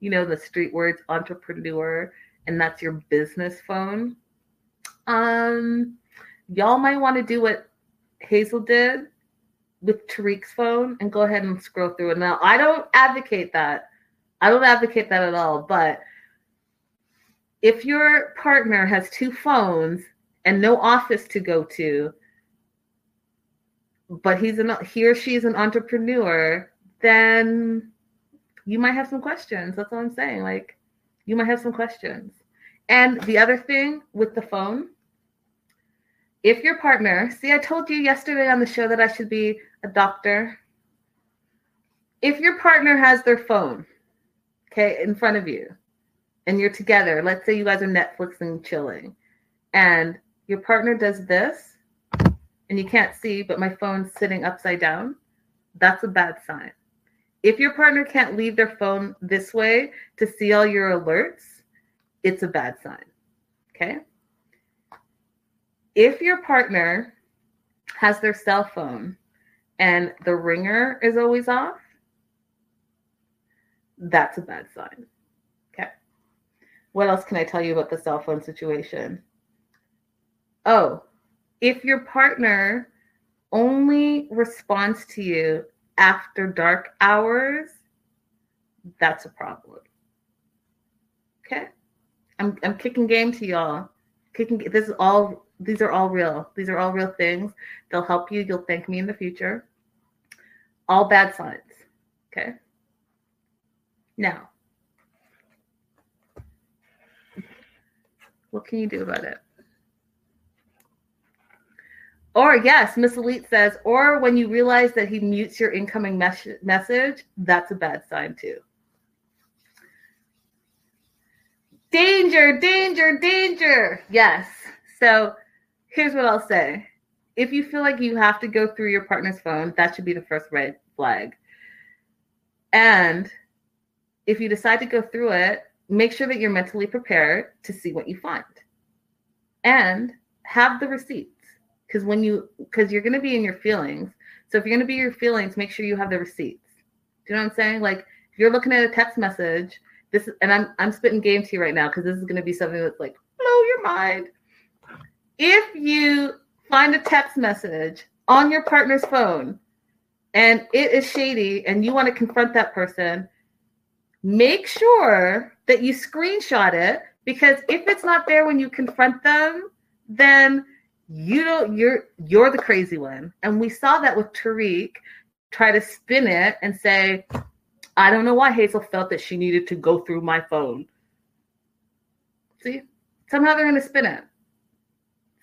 you know, the street words entrepreneur, and that's your business phone, um, y'all might want to do what Hazel did with Tarik's phone and go ahead and scroll through it. Now, I don't advocate that. I don't advocate that at all. But if your partner has two phones and no office to go to, but he's an he or she is an entrepreneur, then you might have some questions. That's all I'm saying. Like, you might have some questions. And the other thing with the phone, if your partner, see, I told you yesterday on the show that I should be a doctor. If your partner has their phone, okay, in front of you, and you're together, let's say you guys are Netflixing, chilling, and your partner does this, and you can't see, but my phone's sitting upside down, that's a bad sign. If your partner can't leave their phone this way to see all your alerts, it's a bad sign. Okay. If your partner has their cell phone and the ringer is always off, that's a bad sign. Okay. What else can I tell you about the cell phone situation? Oh, if your partner only responds to you after dark hours, that's a problem. Okay. I'm I'm kicking game to y'all. Kicking this is all these are all real. These are all real things. They'll help you. You'll thank me in the future. All bad signs. Okay. Now, what can you do about it? Or yes, Miss Elite says, or when you realize that he mutes your incoming mes- message, that's a bad sign too. Danger, danger, danger. Yes. So here's what I'll say. If you feel like you have to go through your partner's phone, that should be the first red flag. And if you decide to go through it, make sure that you're mentally prepared to see what you find. And have the receipts. Because when you because you're gonna be in your feelings. So if you're gonna be your feelings, make sure you have the receipts. Do you know what I'm saying? Like if you're looking at a text message this and I'm I'm spitting game to you right now because this is going to be something that's like blow your mind. If you find a text message on your partner's phone and it is shady and you want to confront that person, make sure that you screenshot it because if it's not there when you confront them, then you don't you're you're the crazy one. And we saw that with Tarik try to spin it and say, I don't know why Hazel felt that she needed to go through my phone. See, somehow they're going to spin it.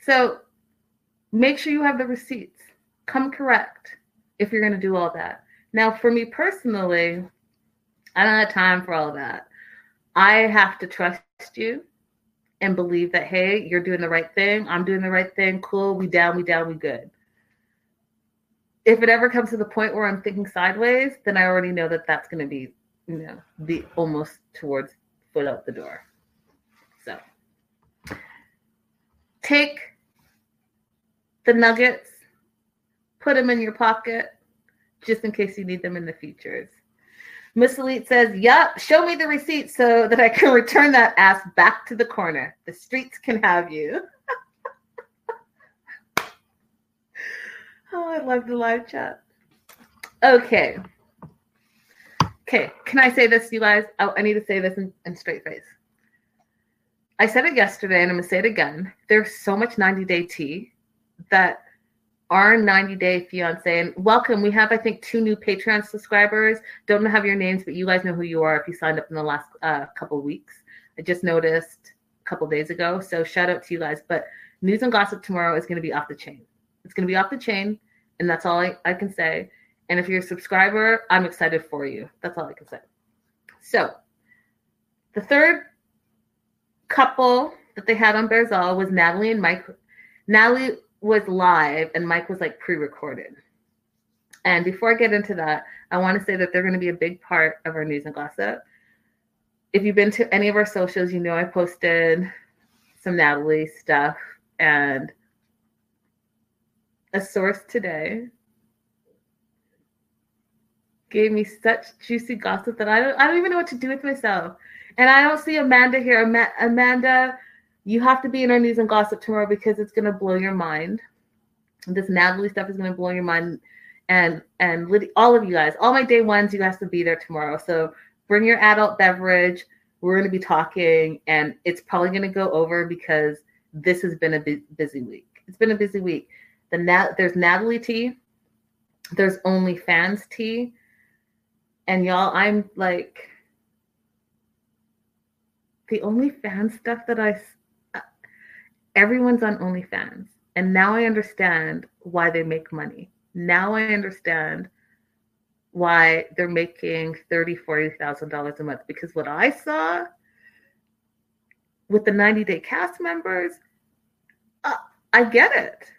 So make sure you have the receipts. Come correct if you're going to do all that. Now, for me personally, I don't have time for all that. I have to trust you and believe that, hey, you're doing the right thing. I'm doing the right thing. Cool. We down, we down, we good if it ever comes to the point where I'm thinking sideways, then I already know that that's going to be, you know, the almost towards foot out the door. So take the nuggets, put them in your pocket, just in case you need them in the futures. Miss Elite says, Yup, show me the receipt so that I can (laughs) return that ass back to the corner. The streets can have you. (laughs) Oh, I love the live chat. Okay. Okay, can I say this, you guys? I, I need to say this in, in straight face. I said it yesterday and I'm gonna say it again. There's so much 90 day tea that our 90 day fiance and welcome. We have, I think, two new Patreon subscribers. Don't have your names, but you guys know who you are if you signed up in the last uh, couple weeks. I just noticed a couple days ago. So shout out to you guys. But news and gossip tomorrow is going to be off the chain. It's going to be off the chain, and that's all I, I can say. And if you're a subscriber, I'm excited for you. That's all I can say. So, the third couple that they had on Bares All was Natalie and Mike. Natalie was live, and Mike was like pre recorded. And before I get into that, I want to say that they're going to be a big part of our news and gossip. If you've been to any of our socials, you know I posted some Natalie stuff and a source today gave me such juicy gossip that I don't I don't even know what to do with myself. And I don't see Amanda here. Amanda, you have to be in our news and gossip tomorrow because it's gonna blow your mind. This Natalie stuff is gonna blow your mind. And and all of you guys, all my day ones, you guys to be there tomorrow. So bring your adult beverage. We're gonna be talking, and it's probably gonna go over because this has been a busy week. It's been a busy week. The Nat- there's Natalie tea. There's OnlyFans tea and y'all, I'm like the OnlyFans stuff that I everyone's on OnlyFans. And now I understand why they make money. Now I understand why they're making thirty, forty thousand dollars a month. Because what I saw with the 90 day cast members, uh, I get it.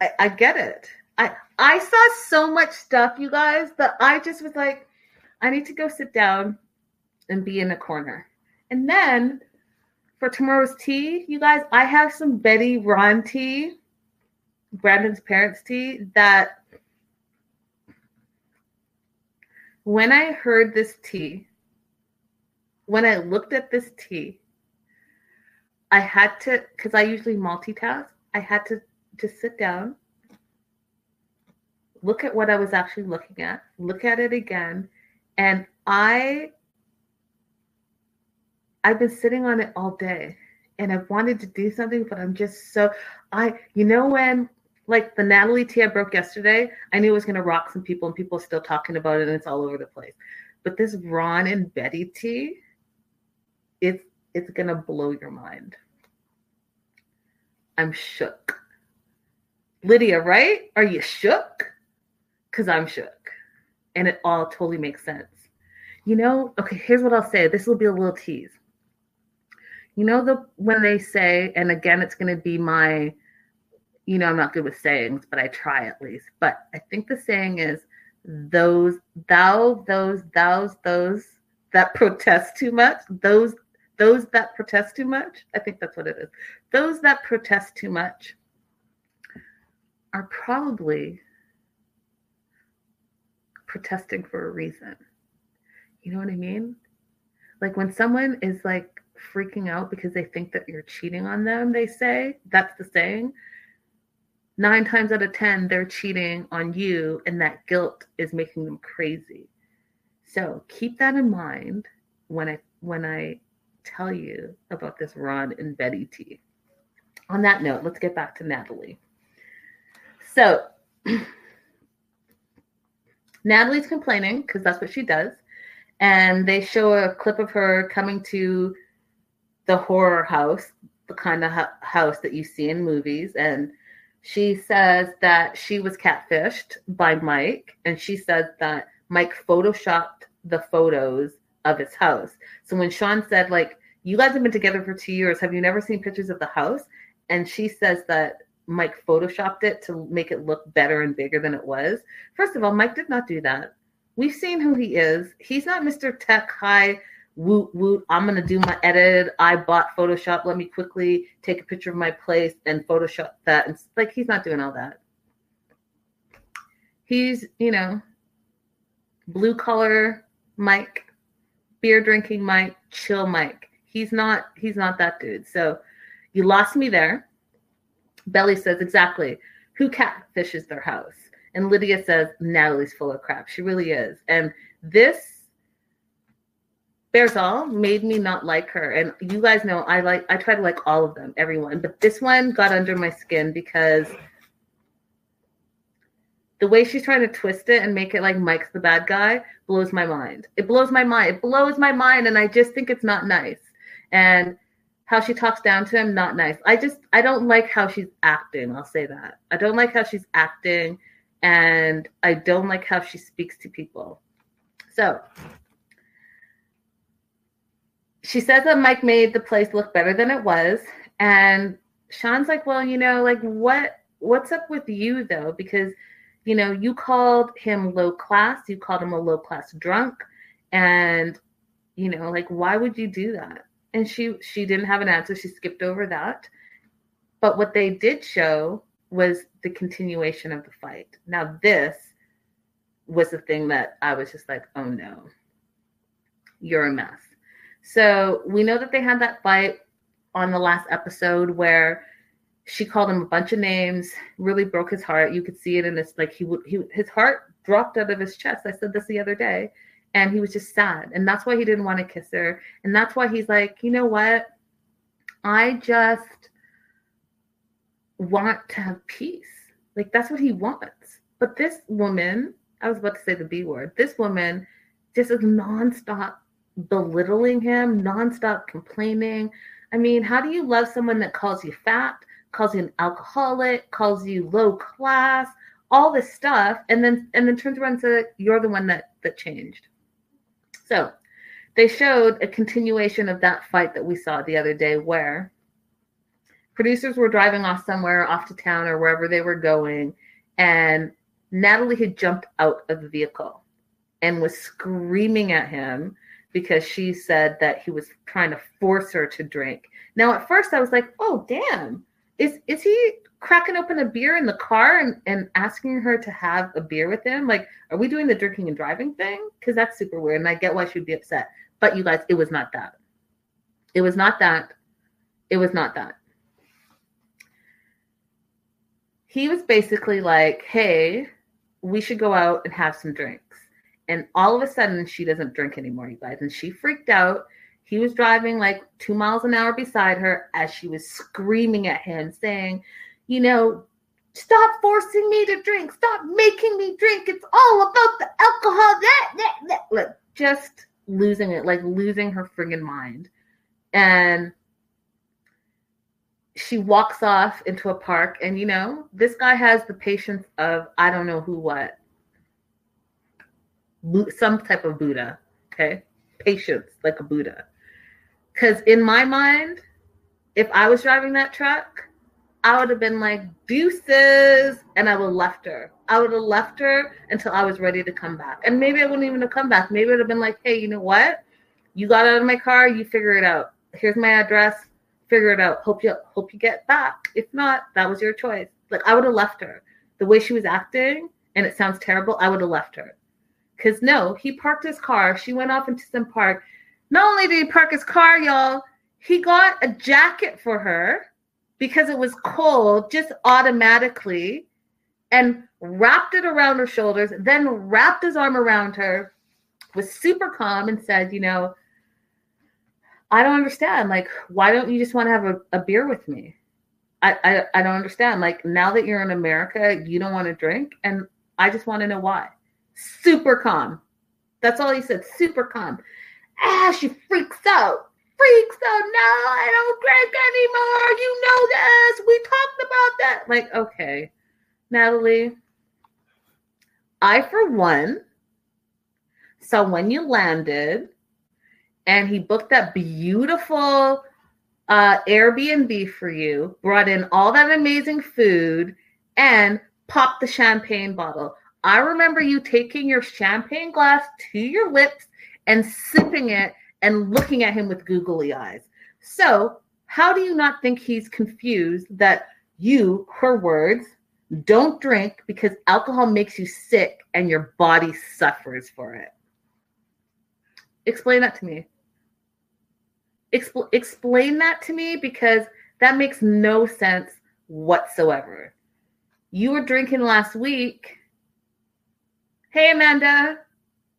I, I get it. I I saw so much stuff, you guys, that I just was like, I need to go sit down and be in a corner. And then for tomorrow's tea, you guys, I have some Betty Ron tea, Brandon's parents' tea, that when I heard this tea, when I looked at this tea, I had to, because I usually multitask, I had to just sit down, look at what I was actually looking at, look at it again, and I I've been sitting on it all day and I've wanted to do something, but I'm just so I you know when like the Natalie tea I broke yesterday, I knew it was gonna rock some people and people are still talking about it and it's all over the place. But this Ron and Betty tea, it's it's gonna blow your mind. I'm shook. Lydia, right? Are you shook? Because I'm shook and it all totally makes sense. You know, okay, here's what I'll say. This will be a little tease. You know the when they say, and again, it's going to be my, you know, I'm not good with sayings, but I try at least. But I think the saying is, those, thou, those, thous, those that protest too much, those, those that protest too much. I think that's what it is. Those that protest too much are probably protesting for a reason. You know what I mean? Like when someone is like freaking out because they think that you're cheating on them, they say, that's the saying. Nine times out of 10, they're cheating on you, and that guilt is making them crazy. So keep that in mind when I when I tell you about this Ron and Betty tea. On that note, let's get back to Natalie. So (clears throat) Natalie's complaining because that's what she does. And they show a clip of her coming to the horror house, the kind of house that you see in movies. And she says that she was catfished by Mike. And she says that Mike photoshopped the photos of his house. So when Shaun said, like, you guys have been together for two years, have you never seen pictures of the house? And she says that Mike photoshopped it to make it look better and bigger than it was. First of all, Mike did not do that. We've seen who he is. He's not Mr. Tech High woot woot. I'm gonna do my edit. I bought Photoshop. Let me quickly take a picture of my place and Photoshop that. And like he's not doing all that. He's, you know, blue collar Mike, beer drinking Mike, chill Mike. He's not he's not that dude. So you lost me there. Belly says, exactly. Who catfishes their house? And Lydia says, Natalie's full of crap. She really is. And this Bares All made me not like her. And you guys know I like I try to like all of them, everyone. But this one got under my skin because the way she's trying to twist it and make it like Mike's the bad guy blows my mind. It blows my mind. It blows my mind. And I just think it's not nice. And how she talks down to him, not nice. I just I don't like how she's acting. I'll say that. I don't like how she's acting and I don't like how she speaks to people. So she says that Mike made the place look better than it was. And Shaun's like, well, you know, like what what's up with you though? Because, you know, you called him low class, you called him a low class drunk, and you know, like why would you do that? And she she didn't have an answer. She skipped over that. But what they did show was the continuation of the fight. Now this was the thing that I was just like, oh no, you're a mess. So we know that they had that fight on the last episode where she called him a bunch of names, really broke his heart. You could see it in this, like he would, he his heart dropped out of his chest. I said this the other day, and he was just sad, and that's why he didn't want to kiss her, and that's why he's like, you know what, I just want to have peace. Like that's what he wants. But this woman, I was about to say the B word. This woman just is nonstop belittling him, nonstop complaining. I mean, how do you love someone that calls you fat, calls you an alcoholic, calls you low class, all this stuff, and then and then turns around says you're the one that that changed. So they showed a continuation of that fight that we saw the other day where producers were driving off somewhere off to town or wherever they were going and Natalie had jumped out of the vehicle and was screaming at him because she said that he was trying to force her to drink. Now, at first, I was like, "Oh, damn! Is is he cracking open a beer in the car and, and asking her to have a beer with him? Like, are we doing the drinking and driving thing? Because that's super weird, and I get why she'd be upset. But you guys, it was not that. It was not that. It was not that. He was basically like, "Hey, we should go out and have some drinks." And all of a sudden, she doesn't drink anymore, you guys. And she freaked out. He was driving like two miles an hour beside her as she was screaming at him, saying, You know, stop forcing me to drink. Stop making me drink. It's all about the alcohol. That, that, that. Like, just losing it, like losing her friggin' mind. And she walks off into a park, and you know, this guy has the patience of I don't know who what some type of Buddha, okay? Patience, like a Buddha. Because in my mind, if I was driving that truck, I would have been like, deuces, and I would have left her. I would have left her until I was ready to come back. And maybe I wouldn't even have come back. Maybe would have been like, hey, you know what? You got out of my car, you figure it out. Here's my address, figure it out. Hope you hope you get back. If not, that was your choice. Like I would have left her. The way she was acting, and it sounds terrible, I would have left her. Because no, he parked his car. She went off into some park. Not only did he park his car, y'all, he got a jacket for her because it was cold just automatically and wrapped it around her shoulders, then wrapped his arm around her, was super calm and said, You know, I don't understand. Like, why don't you just want to have a, a beer with me? I, I, I don't understand. Like, now that you're in America, you don't want to drink. And I just want to know why super calm. That's all he said, super calm. Ah, she freaks out. Freaks out. No, I don't drink anymore. You know this. We talked about that. Like, okay, Natalie, I, for one, saw when you landed and he booked that beautiful uh, Airbnb for you, brought in all that amazing food, and popped the champagne bottle. I remember you taking your champagne glass to your lips and sipping it and looking at him with googly eyes. So, how do you not think he's confused that you, her words, don't drink because alcohol makes you sick and your body suffers for it? Explain that to me. Expl- explain that to me because that makes no sense whatsoever. You were drinking last week Hey, Amanda.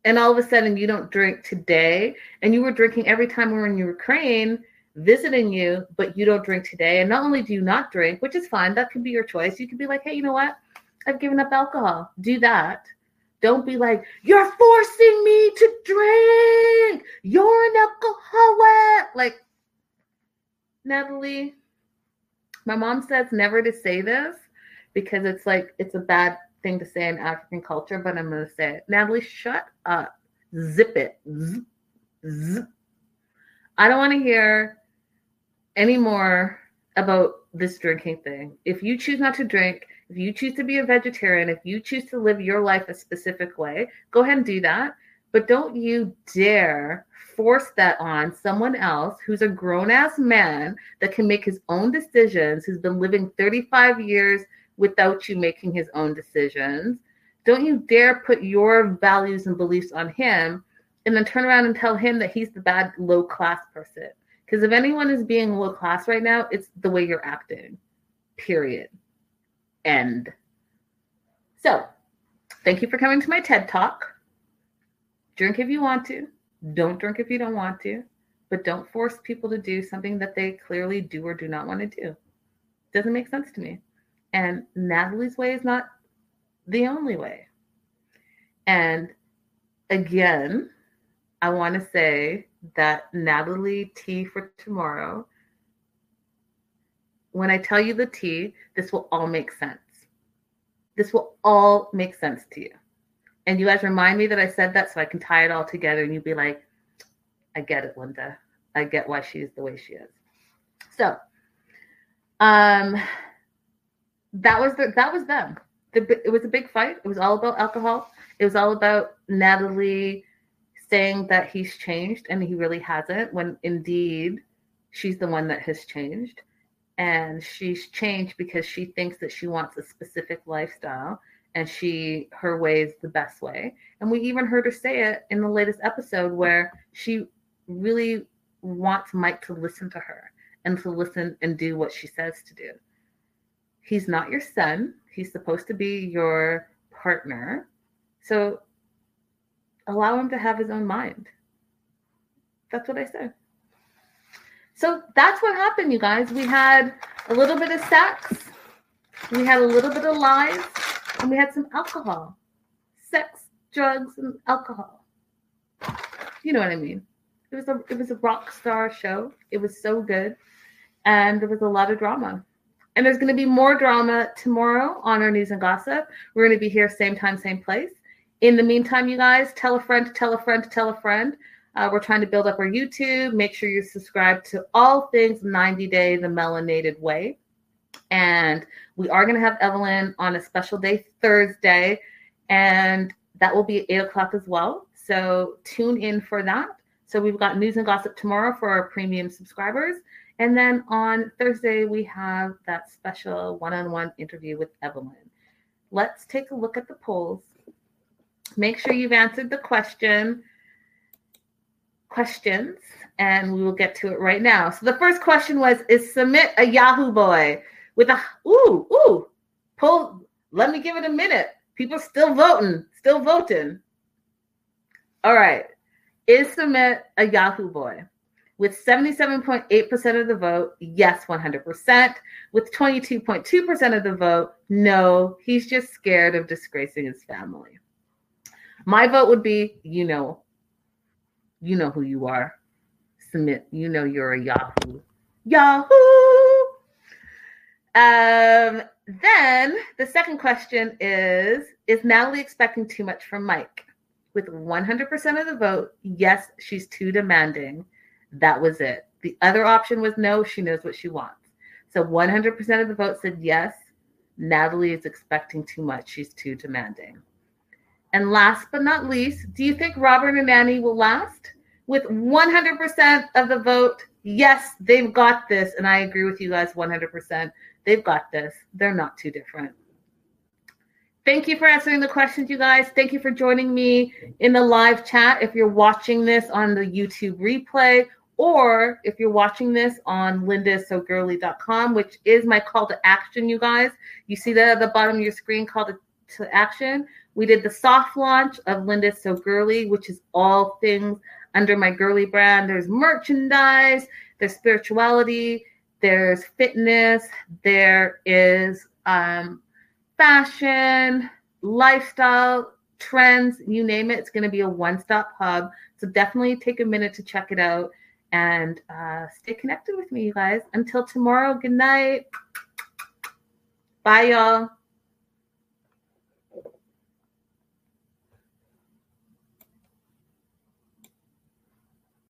and all of a sudden you don't drink today and you were drinking every time we were in Ukraine visiting you, but you don't drink today. And not only do you not drink, which is fine, that could be your choice. You could be like, hey, you know what? I've given up alcohol. Do that. Don't be like, you're forcing me to drink. You're an alcoholic. Like, Natalie, my mom says never to say this because it's like, it's a bad thing to say in African culture, but I'm going to say it. Natalie, shut up. Zip it. I don't want to hear any more about this drinking thing. If you choose not to drink, if you choose to be a vegetarian, if you choose to live your life a specific way, go ahead and do that. But don't you dare force that on someone else who's a grown ass man that can make his own decisions, who's been living 35 years without you making his own decisions. Don't you dare put your values and beliefs on him and then turn around and tell him that he's the bad low class person. Because if anyone is being low class right now, it's the way you're acting. Period. End. So, thank you for coming to my TED Talk. Drink if you want to. Don't drink if you don't want to. But don't force people to do something that they clearly do or do not want to do. Doesn't make sense to me. And Natalie's way is not the only way. And again, I want to say that Natalie tea for tomorrow. When I tell you the tea, this will all make sense. This will all make sense to you. And you guys remind me that I said that so I can tie it all together and you'd be like, I get it, Linda. I get why she's the way she is. So, um, that was the, that was them. The, it was a big fight. It was all about alcohol. It was all about Natalie saying that he's changed and he really hasn't, when indeed she's the one that has changed. And she's changed because she thinks that she wants a specific lifestyle and she her way is the best way. And we even heard her say it in the latest episode where she really wants Mike to listen to her and to listen and do what she says to do. He's not your son. He's supposed to be your partner. So allow him to have his own mind. That's what I said. So that's what happened, you guys. We had a little bit of sex, we had a little bit of lies, and we had some alcohol. Sex, drugs, and alcohol. You know what I mean. It was a it was a rock star show. It was so good. And there was a lot of drama. And there's going to be more drama tomorrow on our news and gossip. We're going to be here same time, same place. In the meantime, you guys, tell a friend, tell a friend, tell a friend. Uh, we're trying to build up our YouTube. Make sure you subscribe to all things 90 Day the Melanated Way. And we are going to have Evelyn on a special day Thursday, and that will be at 8 o'clock as well. So tune in for that. So we've got news and gossip tomorrow for our premium subscribers. And then on Thursday, we have that special one on one interview with Evelyn. Let's take a look at the polls make sure you've answered the question questions and we will get to it right now. So the first question was is Sumit a Yahoo boy with a ooh ooh pull let me give it a minute. People still voting, still voting. All right. Is Sumit a Yahoo boy? With 77.8% of the vote, yes, 100%. With 22.2% of the vote, no, he's just scared of disgracing his family. My vote would be, you know, you know who you are. Sumit, you know you're a Yahoo. Yahoo! Um, then the second question is Is Natalie expecting too much from Mike? With 100% of the vote, yes, she's too demanding. That was it. The other option was no, she knows what she wants. So 100% of the vote said yes, Natalie is expecting too much. She's too demanding. And last but not least, do you think Robert and Annie will last? With 100% of the vote, yes, they've got this. And I agree with you guys 100%. They've got this. They're not too different. Thank you for answering the questions, you guys. Thank you for joining me in the live chat. If you're watching this on the YouTube replay, or if you're watching this on lindasogirly.com, which is my call to action, you guys. You see that at the bottom of your screen, call to, to action We did the soft launch of Linda So Girly, which is all things under my girly brand. There's merchandise, there's spirituality, there's fitness, there is um, fashion, lifestyle, trends, you name it. It's going to be a one stop hub. So definitely take a minute to check it out and uh, stay connected with me, you guys. Until tomorrow, good night. Bye, y'all.